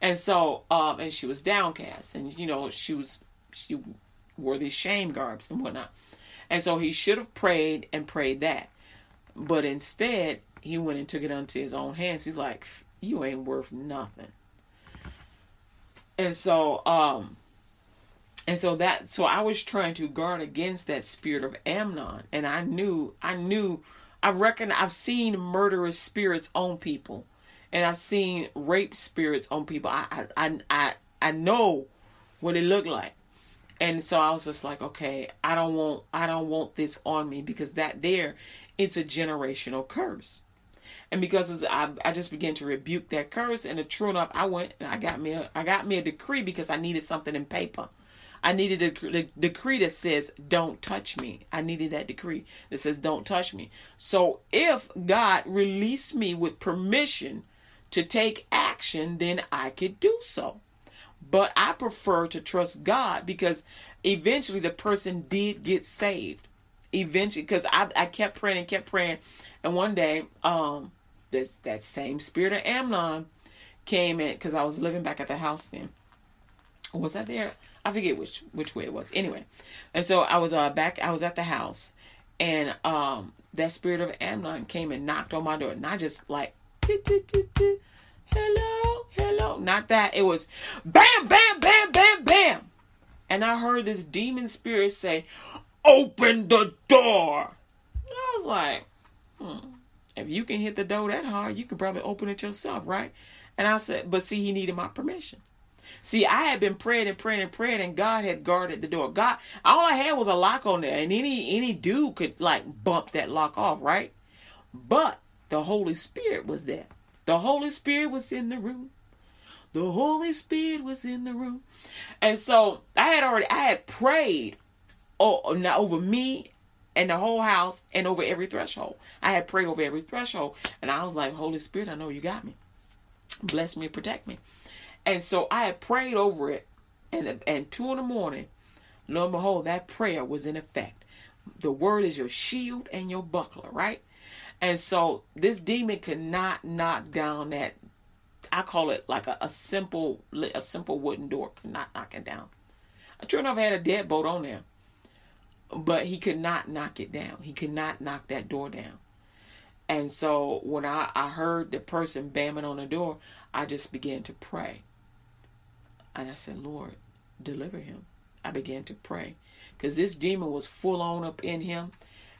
And so, um, and she was downcast, and you know she was she wore these shame garbs and whatnot. And so he should have prayed and prayed that. But instead, he went and took it unto his own hands. He's like, you ain't worth nothing. And so, um, and so that, so I was trying to guard against that spirit of Amnon. And I knew, I knew, I reckon I've seen murderous spirits on people. And I've seen rape spirits on people. I, I, I, I know what it looked like. And so I was just like, okay, I don't want, I don't want this on me because that there, it's a generational curse. And because I, I just began to rebuke that curse and the true enough, I went and I got me a, I got me a decree because I needed something in paper. I needed a, a decree that says, don't touch me. I needed that decree that says, don't touch me. So if God released me with permission to take action, then I could do so. But I prefer to trust God because eventually the person did get saved. Eventually, because I, I kept praying and kept praying. And one day, um, this that same spirit of Amnon came in because I was living back at the house then. Was I there? I forget which which way it was. Anyway, and so I was uh back. I was at the house, and um that spirit of Amnon came and knocked on my door. Not just like hello, hello. Not that. It was bam, bam, bam, bam, bam. and I heard this demon spirit say, Open the door. And I was like, hmm, if you can hit the door that hard, you can probably open it yourself, right? And I said, but see, he needed my permission. See, I had been praying and praying and praying, and God had guarded the door. God, all I had was a lock on there, and any any dude could like bump that lock off, right? But the Holy Spirit was there. The Holy Spirit was in the room. The Holy Spirit was in the room. And so I had already I had prayed oh, over me and the whole house and over every threshold. I had prayed over every threshold and I was like, Holy Spirit, I know you got me. Bless me, protect me. And so I had prayed over it and and two in the morning, lo and behold, that prayer was in effect. The word is your shield and your buckler, right? And so this demon could not knock down that I call it like a, a simple a simple wooden door, could not knock it down. I sure enough had a deadbolt on there. But he could not knock it down. He could not knock that door down. And so when I, I heard the person bamming on the door, I just began to pray. And I said, Lord, deliver him. I began to pray. Because this demon was full on up in him.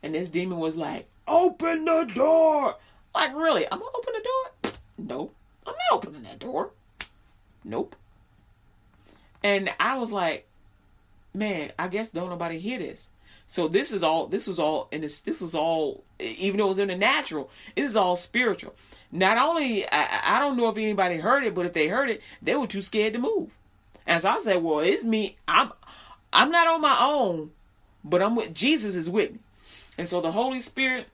And this demon was like, Open the door. Like, really? I'm going to open the door? Nope. I'm not opening that door. Nope. And I was like, man, I guess don't nobody hear this. So this is all this was all and this this was all even though it was in the natural, this is all spiritual. Not only I, I don't know if anybody heard it, but if they heard it, they were too scared to move. And so I said, Well, it's me. I'm I'm not on my own, but I'm with Jesus is with me. And so the Holy Spirit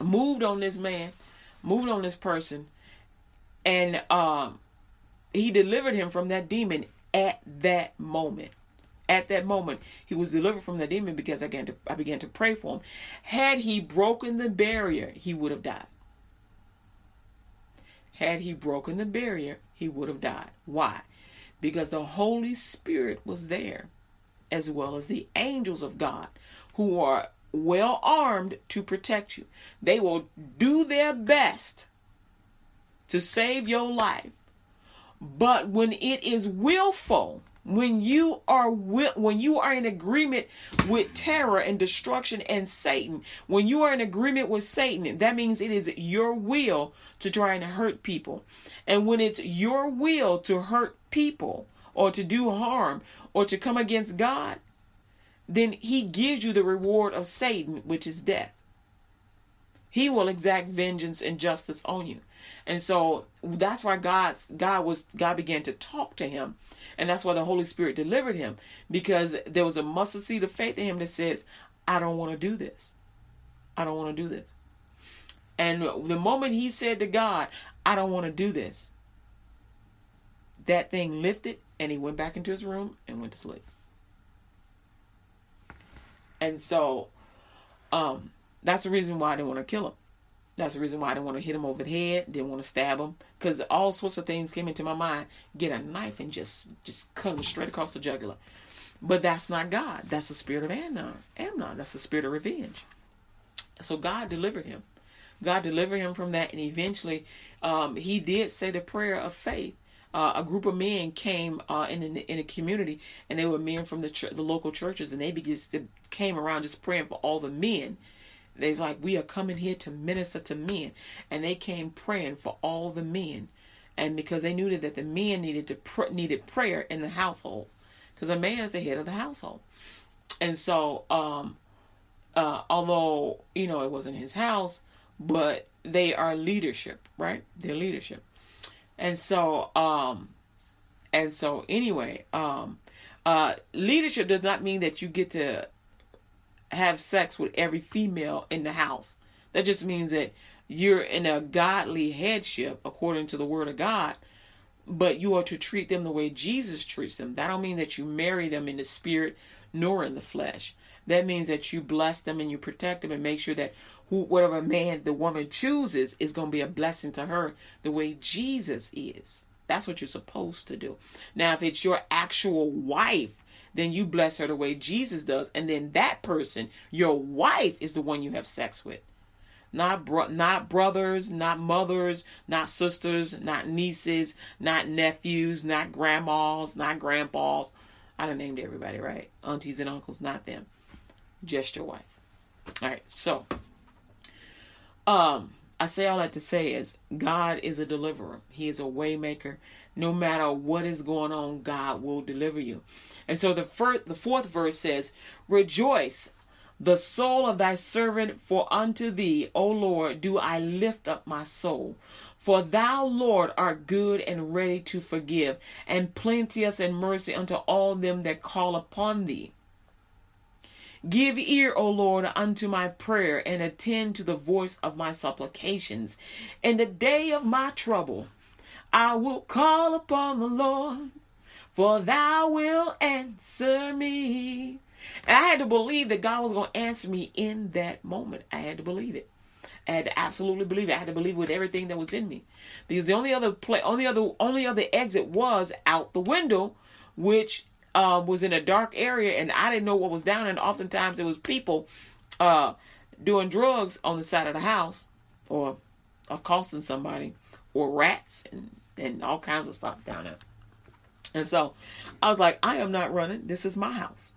moved on this man, moved on this person, and um, he delivered him from that demon at that moment. At that moment, he was delivered from the demon because I began to I began to pray for him. Had he broken the barrier, he would have died. Had he broken the barrier, he would have died. Why? Because the Holy Spirit was there, as well as the angels of God, who are well armed to protect you. They will do their best to save your life. But when it is willful, when you are when you are in agreement with terror and destruction and Satan, when you are in agreement with Satan, that means it is your will to try and hurt people. And when it's your will to hurt people or to do harm or to come against God, then he gives you the reward of Satan, which is death. He will exact vengeance and justice on you. And so that's why God's God was God began to talk to him. And that's why the Holy Spirit delivered him. Because there was a mustard seed of faith in him that says, I don't want to do this. I don't want to do this. And the moment he said to God, I don't want to do this, that thing lifted and he went back into his room and went to sleep. And so um that's the reason why I didn't want to kill him. That's the reason why I didn't want to hit him over the head, didn't want to stab him, because all sorts of things came into my mind. Get a knife and just just cut him straight across the jugular. But that's not God. That's the spirit of Amnon. Amnon. That's the spirit of revenge. So God delivered him. God delivered him from that, and eventually, um, he did say the prayer of faith. Uh, a group of men came uh, in, in in a community, and they were men from the the local churches, and they to, came around just praying for all the men They's like, we are coming here to minister to men. And they came praying for all the men. And because they knew that the men needed to pr- needed prayer in the household. Because a man is the head of the household. And so, um, uh, although, you know, it wasn't his house, but they are leadership, right? They're leadership. And so, um, and so anyway, um, uh, leadership does not mean that you get to have sex with every female in the house. That just means that you're in a godly headship according to the word of God, but you are to treat them the way Jesus treats them. That don't mean that you marry them in the spirit nor in the flesh. That means that you bless them and you protect them and make sure that who, whatever man the woman chooses is going to be a blessing to her the way Jesus is. That's what you're supposed to do. Now, if it's your actual wife then you bless her the way Jesus does. And then that person, your wife, is the one you have sex with. Not bro- not brothers, not mothers, not sisters, not nieces, not nephews, not grandmas, not grandpas. I done named everybody, right? Aunties and uncles, not them. Just your wife. All right, so um I say all that to say is God is a deliverer. He is a waymaker. No matter what is going on, God will deliver you. And so the first, the fourth verse says, "Rejoice, the soul of thy servant, for unto thee, O Lord, do I lift up my soul. For thou, Lord, art good and ready to forgive, and plenteous in mercy unto all them that call upon thee." Give ear, O Lord, unto my prayer, and attend to the voice of my supplications. In the day of my trouble, I will call upon the Lord, for thou wilt answer me. I had to believe that God was going to answer me in that moment. I had to believe it. I had to absolutely believe it. I had to believe with everything that was in me. Because the only other play, only other, only other exit was out the window, which uh, was in a dark area and I didn't know what was down. And oftentimes it was people uh, doing drugs on the side of the house or accosting somebody or rats and, and all kinds of stuff down there. And so I was like, I am not running. This is my house.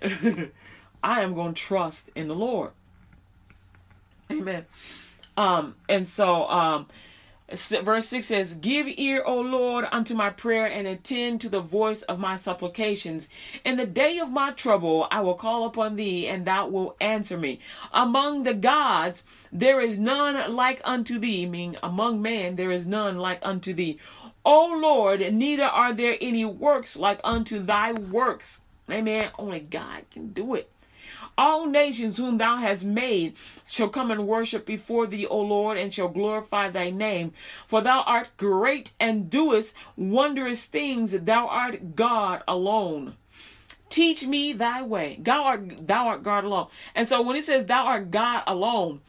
I am going to trust in the Lord. Amen. Um, and so, um, Verse 6 says, Give ear, O Lord, unto my prayer, and attend to the voice of my supplications. In the day of my trouble, I will call upon thee, and thou wilt answer me. Among the gods, there is none like unto thee, meaning among men, there is none like unto thee. O Lord, neither are there any works like unto thy works. Amen. Only God can do it. All nations whom thou hast made shall come and worship before thee, O Lord, and shall glorify thy name. For thou art great and doest wondrous things. Thou art God alone. Teach me thy way. Thou art thou art God alone. And so when it says thou art God alone,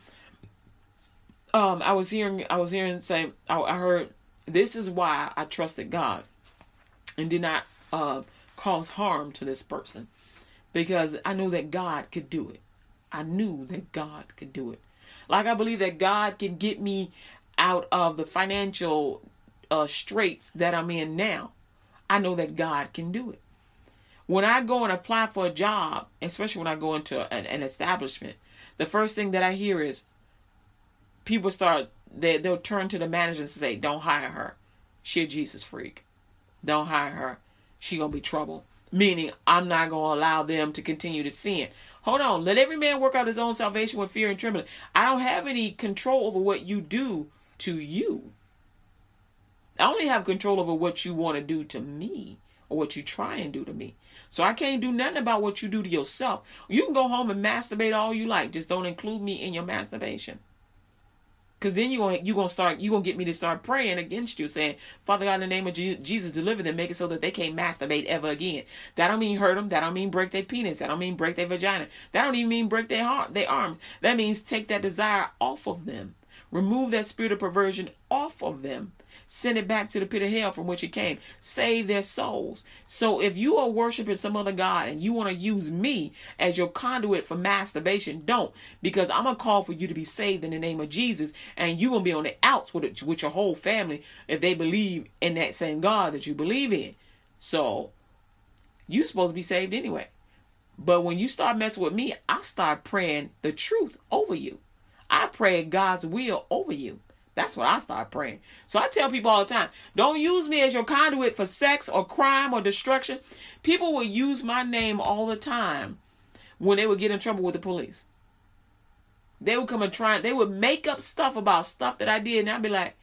um, I was hearing I was hearing say I, I heard this is why I trusted God and did not uh, cause harm to this person because I knew that God could do it. I knew that God could do it. Like I believe that God can get me out of the financial uh, straits that I'm in now. I know that God can do it. When I go and apply for a job, especially when I go into an, an establishment, the first thing that I hear is people start they they'll turn to the manager and say, "Don't hire her. She a Jesus freak. Don't hire her. She gonna be trouble." Meaning I'm not going to allow them to continue to sin. Hold on. Let every man work out his own salvation with fear and trembling. I don't have any control over what you do to you. I only have control over what you want to do to me or what you try and do to me. So I can't do nothing about what you do to yourself. You can go home and masturbate all you like. Just don't include me in your masturbation. Because then you're going you gonna start, you're going to get me to start praying against you, saying, Father God, in the name of Jesus, deliver them, make it so that they can't masturbate ever again. That don't mean hurt them. That don't mean break their penis. That don't mean break their vagina. That don't even mean break their heart, their arms. That means take that desire off of them. Remove that spirit of perversion off of them. Send it back to the pit of hell from which it came. Save their souls. So if you are worshiping some other God and you want to use me as your conduit for masturbation, don't. Because I'm going to call for you to be saved in the name of Jesus. And you're going to be on the outs with, it, with your whole family if they believe in that same God that you believe in. So you're supposed to be saved anyway. But when you start messing with me, I start praying the truth over you. I pray God's will over you. That's what I start praying. So I tell people all the time don't use me as your conduit for sex or crime or destruction. People will use my name all the time when they would get in trouble with the police. They would come and try, they would make up stuff about stuff that I did, and I'd be like,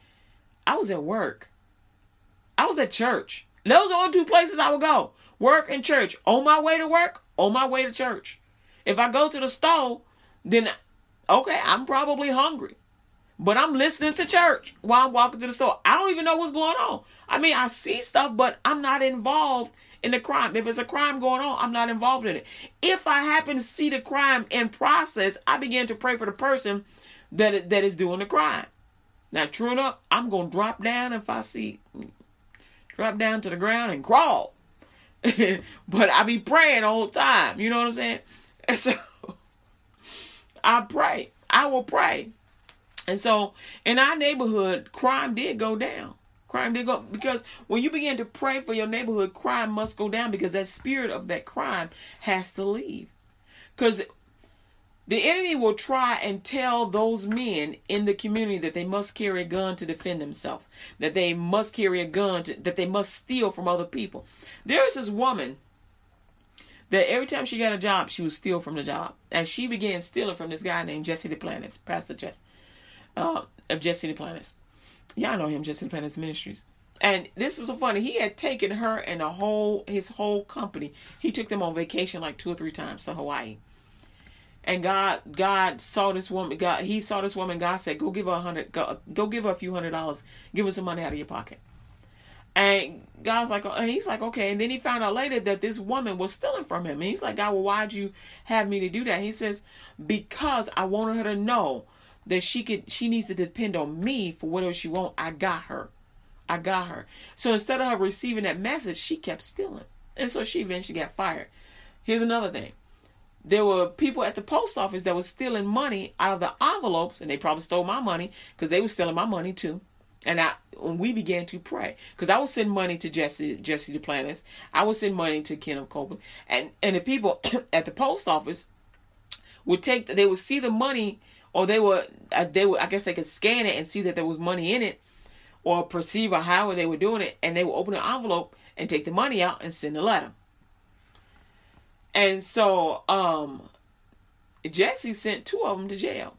I was at work. I was at church. Those are the two places I would go work and church. On my way to work, on my way to church. If I go to the store, then okay, I'm probably hungry. But I'm listening to church while I'm walking to the store. I don't even know what's going on. I mean, I see stuff, but I'm not involved in the crime. If it's a crime going on, I'm not involved in it. If I happen to see the crime in process, I begin to pray for the person that that is doing the crime. Now, true enough, I'm gonna drop down if I see drop down to the ground and crawl. but I be praying all the time. You know what I'm saying? And so I pray. I will pray. And so in our neighborhood, crime did go down. Crime did go because when you begin to pray for your neighborhood, crime must go down because that spirit of that crime has to leave. Because the enemy will try and tell those men in the community that they must carry a gun to defend themselves, that they must carry a gun, to, that they must steal from other people. There's this woman that every time she got a job, she would steal from the job. And she began stealing from this guy named Jesse Duplantis, Pastor Jesse, uh, of Jesse Duplantis. Y'all know him, Jesse Duplantis Ministries. And this is so funny. He had taken her and the whole his whole company. He took them on vacation like two or three times to Hawaii. And God, God saw this woman. God, He saw this woman. God said, "Go give her a hundred. Go, go give her a few hundred dollars. Give her some money out of your pocket." And God's like, and he's like, okay. And then he found out later that this woman was stealing from him. And he's like, God, well, why'd you have me to do that? He says, because I wanted her to know that she could, she needs to depend on me for whatever she want. I got her. I got her. So instead of her receiving that message, she kept stealing. And so she eventually got fired. Here's another thing. There were people at the post office that was stealing money out of the envelopes, and they probably stole my money because they were stealing my money too. And I, when we began to pray, because I would send money to Jesse, Jesse the Duplantis, I would send money to Kenneth Copeland, and and the people at the post office would take, they would see the money, or they would, uh, they would, I guess they could scan it and see that there was money in it, or perceive or however they were doing it, and they would open the envelope and take the money out and send a letter. And so, um, Jesse sent two of them to jail.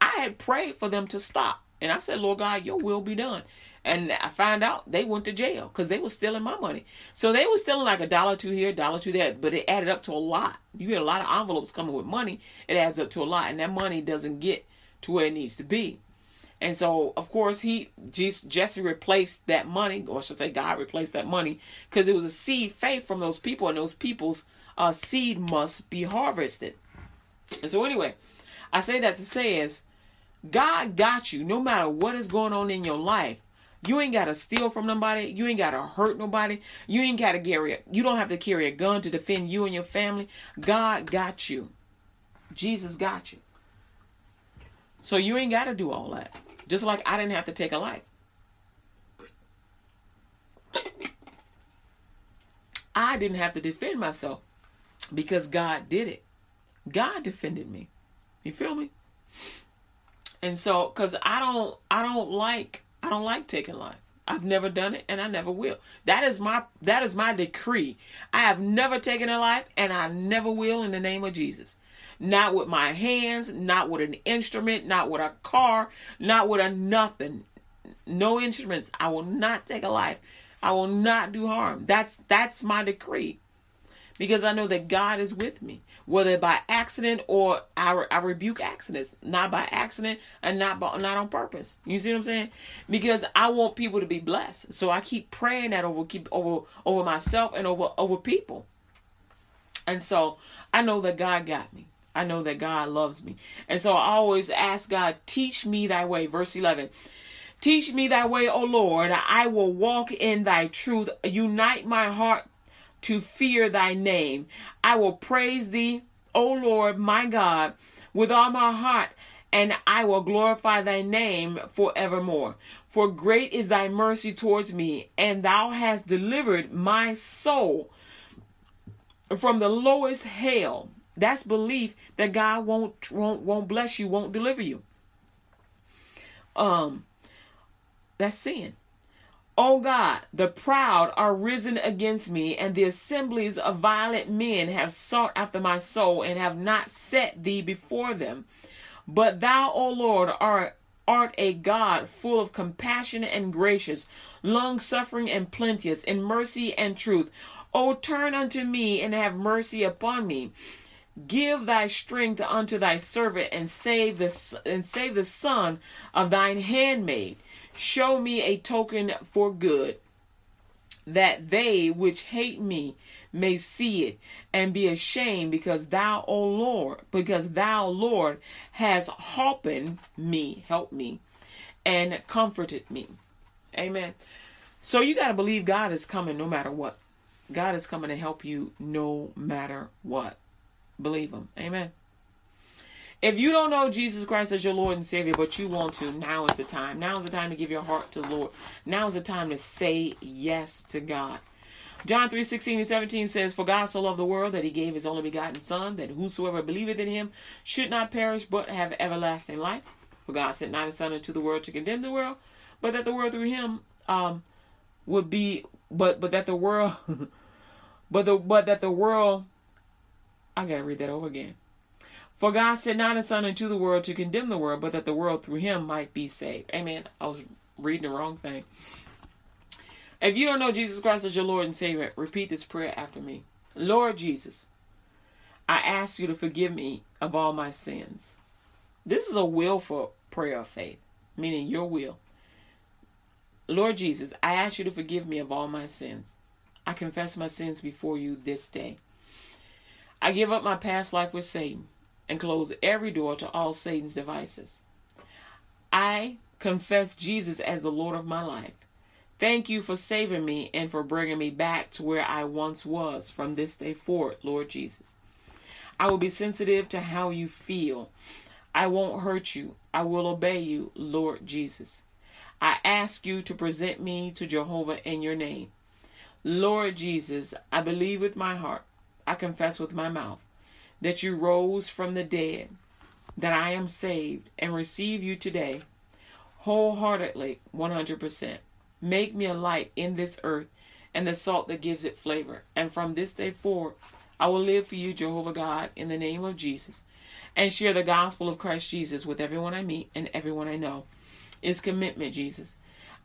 I had prayed for them to stop and I said, Lord God, your will be done. And I found out they went to jail because they were stealing my money. So they were stealing like a dollar two here, a dollar two there, but it added up to a lot. You get a lot of envelopes coming with money, it adds up to a lot, and that money doesn't get to where it needs to be. And so, of course, he just Jesse replaced that money, or I should say, God replaced that money because it was a seed faith from those people, and those people's uh, seed must be harvested. And so, anyway, I say that to say is God got you no matter what is going on in your life. You ain't got to steal from nobody. You ain't got to hurt nobody. You ain't got to carry a, you don't have to carry a gun to defend you and your family. God got you. Jesus got you. So you ain't got to do all that. Just like I didn't have to take a life. I didn't have to defend myself because God did it. God defended me. You feel me? And so, cause I don't, I don't like, I don't like taking life. I've never done it and I never will. That is my, that is my decree. I have never taken a life and I never will in the name of Jesus. Not with my hands, not with an instrument, not with a car, not with a nothing. No instruments. I will not take a life. I will not do harm. That's, that's my decree because I know that God is with me, whether by accident or I, I rebuke accidents, not by accident and not by, not on purpose. You see what I'm saying? Because I want people to be blessed, so I keep praying that over keep over over myself and over over people. And so I know that God got me. I know that God loves me, and so I always ask God, teach me Thy way. Verse eleven. Teach me thy way, O Lord. I will walk in thy truth. Unite my heart to fear thy name. I will praise thee, O Lord my God, with all my heart, and I will glorify thy name forevermore. For great is thy mercy towards me, and thou hast delivered my soul from the lowest hell. That's belief that God won't won't won't bless you, won't deliver you. Um, that's sin. O God, the proud are risen against me, and the assemblies of violent men have sought after my soul, and have not set thee before them. But thou, O Lord, art, art a God full of compassion and gracious, long suffering and plenteous, in mercy and truth. O turn unto me and have mercy upon me. Give thy strength unto thy servant, and save the and save the son of thine handmaid. Show me a token for good, that they which hate me may see it and be ashamed because thou, O Lord, because thou, Lord, has helped me, help me, and comforted me. Amen. So you got to believe God is coming no matter what. God is coming to help you no matter what. Believe Him. Amen. If you don't know Jesus Christ as your Lord and Savior, but you want to, now is the time. Now is the time to give your heart to the Lord. Now is the time to say yes to God. John 3 16 and 17 says, For God so loved the world that he gave his only begotten Son, that whosoever believeth in him should not perish but have everlasting life. For God sent not his Son into the world to condemn the world, but that the world through him um would be but but that the world but the but that the world I gotta read that over again. For God sent not his Son into the world to condemn the world, but that the world through him might be saved. Amen. I was reading the wrong thing. If you don't know Jesus Christ as your Lord and Savior, repeat this prayer after me. Lord Jesus, I ask you to forgive me of all my sins. This is a willful prayer of faith, meaning your will. Lord Jesus, I ask you to forgive me of all my sins. I confess my sins before you this day. I give up my past life with Satan and close every door to all Satan's devices. I confess Jesus as the Lord of my life. Thank you for saving me and for bringing me back to where I once was from this day forward, Lord Jesus. I will be sensitive to how you feel. I won't hurt you. I will obey you, Lord Jesus. I ask you to present me to Jehovah in your name. Lord Jesus, I believe with my heart, I confess with my mouth that you rose from the dead, that I am saved, and receive you today wholeheartedly, 100%. Make me a light in this earth and the salt that gives it flavor. And from this day forward, I will live for you, Jehovah God, in the name of Jesus, and share the gospel of Christ Jesus with everyone I meet and everyone I know. Is commitment, Jesus.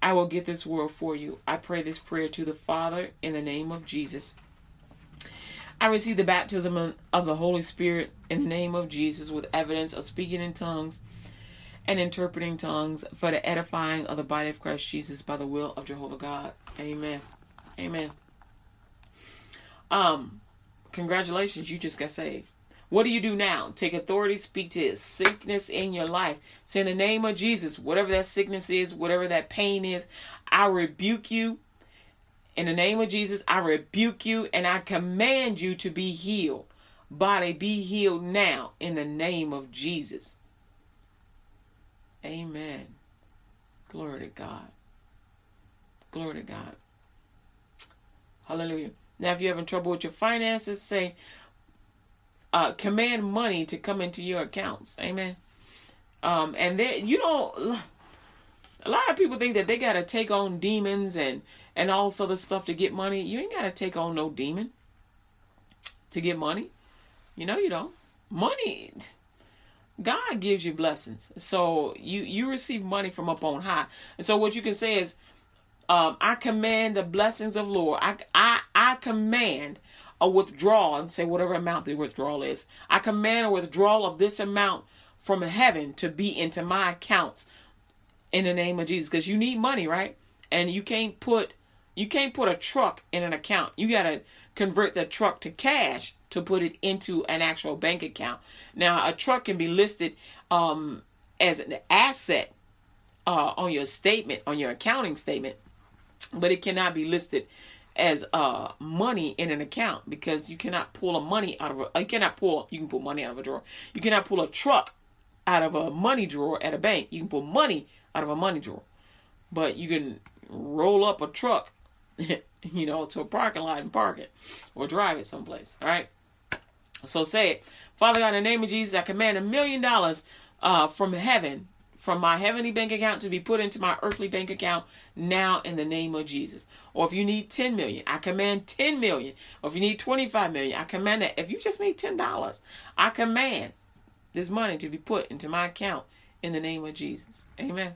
I will get this world for you. I pray this prayer to the Father in the name of Jesus. I receive the baptism of the Holy Spirit in the name of Jesus with evidence of speaking in tongues and interpreting tongues for the edifying of the body of Christ Jesus by the will of Jehovah God. Amen. Amen. Um, congratulations, you just got saved. What do you do now? Take authority, speak to sickness in your life. Say in the name of Jesus, whatever that sickness is, whatever that pain is, I rebuke you. In the name of Jesus, I rebuke you and I command you to be healed. Body, be healed now in the name of Jesus. Amen. Glory to God. Glory to God. Hallelujah. Now, if you're having trouble with your finances, say, uh, command money to come into your accounts. Amen. Um, and then you don't. A lot of people think that they got to take on demons and and all this other stuff to get money. You ain't got to take on no demon to get money. You know you don't. Money God gives you blessings. So you you receive money from up on high. And so what you can say is, um, I command the blessings of Lord. I I I command a withdrawal and say whatever amount the withdrawal is. I command a withdrawal of this amount from heaven to be into my accounts in the name of Jesus. Because you need money, right? And you can't put you can't put a truck in an account. You gotta convert the truck to cash to put it into an actual bank account. Now, a truck can be listed um, as an asset uh, on your statement, on your accounting statement, but it cannot be listed as uh, money in an account because you cannot pull a money out of a. You cannot pull. You can pull money out of a drawer. You cannot pull a truck out of a money drawer at a bank. You can pull money out of a money drawer, but you can roll up a truck, you know, to a parking lot and park it, or drive it someplace. All right. So say it. Father God, in the name of Jesus, I command a million dollars uh, from heaven, from my heavenly bank account to be put into my earthly bank account now in the name of Jesus. Or if you need 10 million, I command 10 million. Or if you need 25 million, I command that. If you just need $10, I command this money to be put into my account in the name of Jesus. Amen.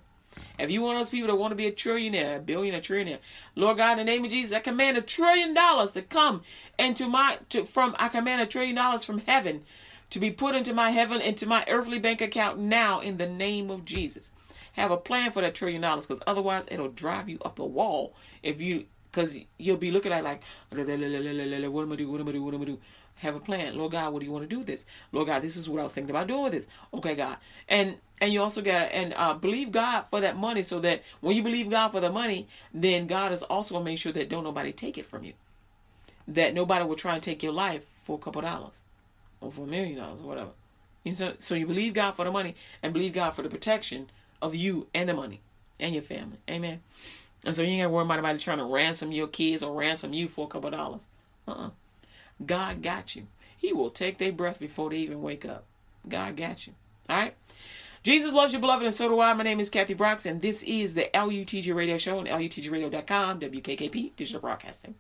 If you want those people that want to be a trillionaire, a billionaire, trillionaire, Lord God, in the name of Jesus, I command a trillion dollars to come into my to from I command a trillion dollars from heaven to be put into my heaven into my earthly bank account now in the name of Jesus. Have a plan for that trillion dollars because otherwise it'll drive you up the wall if you because you'll be looking at like what am I do? What am I do? What am I do? Have a plan. Lord God, what do you want to do with this? Lord God, this is what I was thinking about doing with this. Okay, God. And and you also got and uh, believe God for that money so that when you believe God for the money, then God is also to make sure that don't nobody take it from you. That nobody will try and take your life for a couple dollars or for a million dollars or whatever. And so, so you believe God for the money and believe God for the protection of you and the money and your family. Amen. And so you ain't to worry about anybody trying to ransom your kids or ransom you for a couple dollars. Uh-uh. God got you. He will take their breath before they even wake up. God got you. All right? Jesus loves you, beloved, and so do I. My name is Kathy Brooks, and this is the LUTG Radio Show on LUTGRadio.com, WKKP, Digital Broadcasting.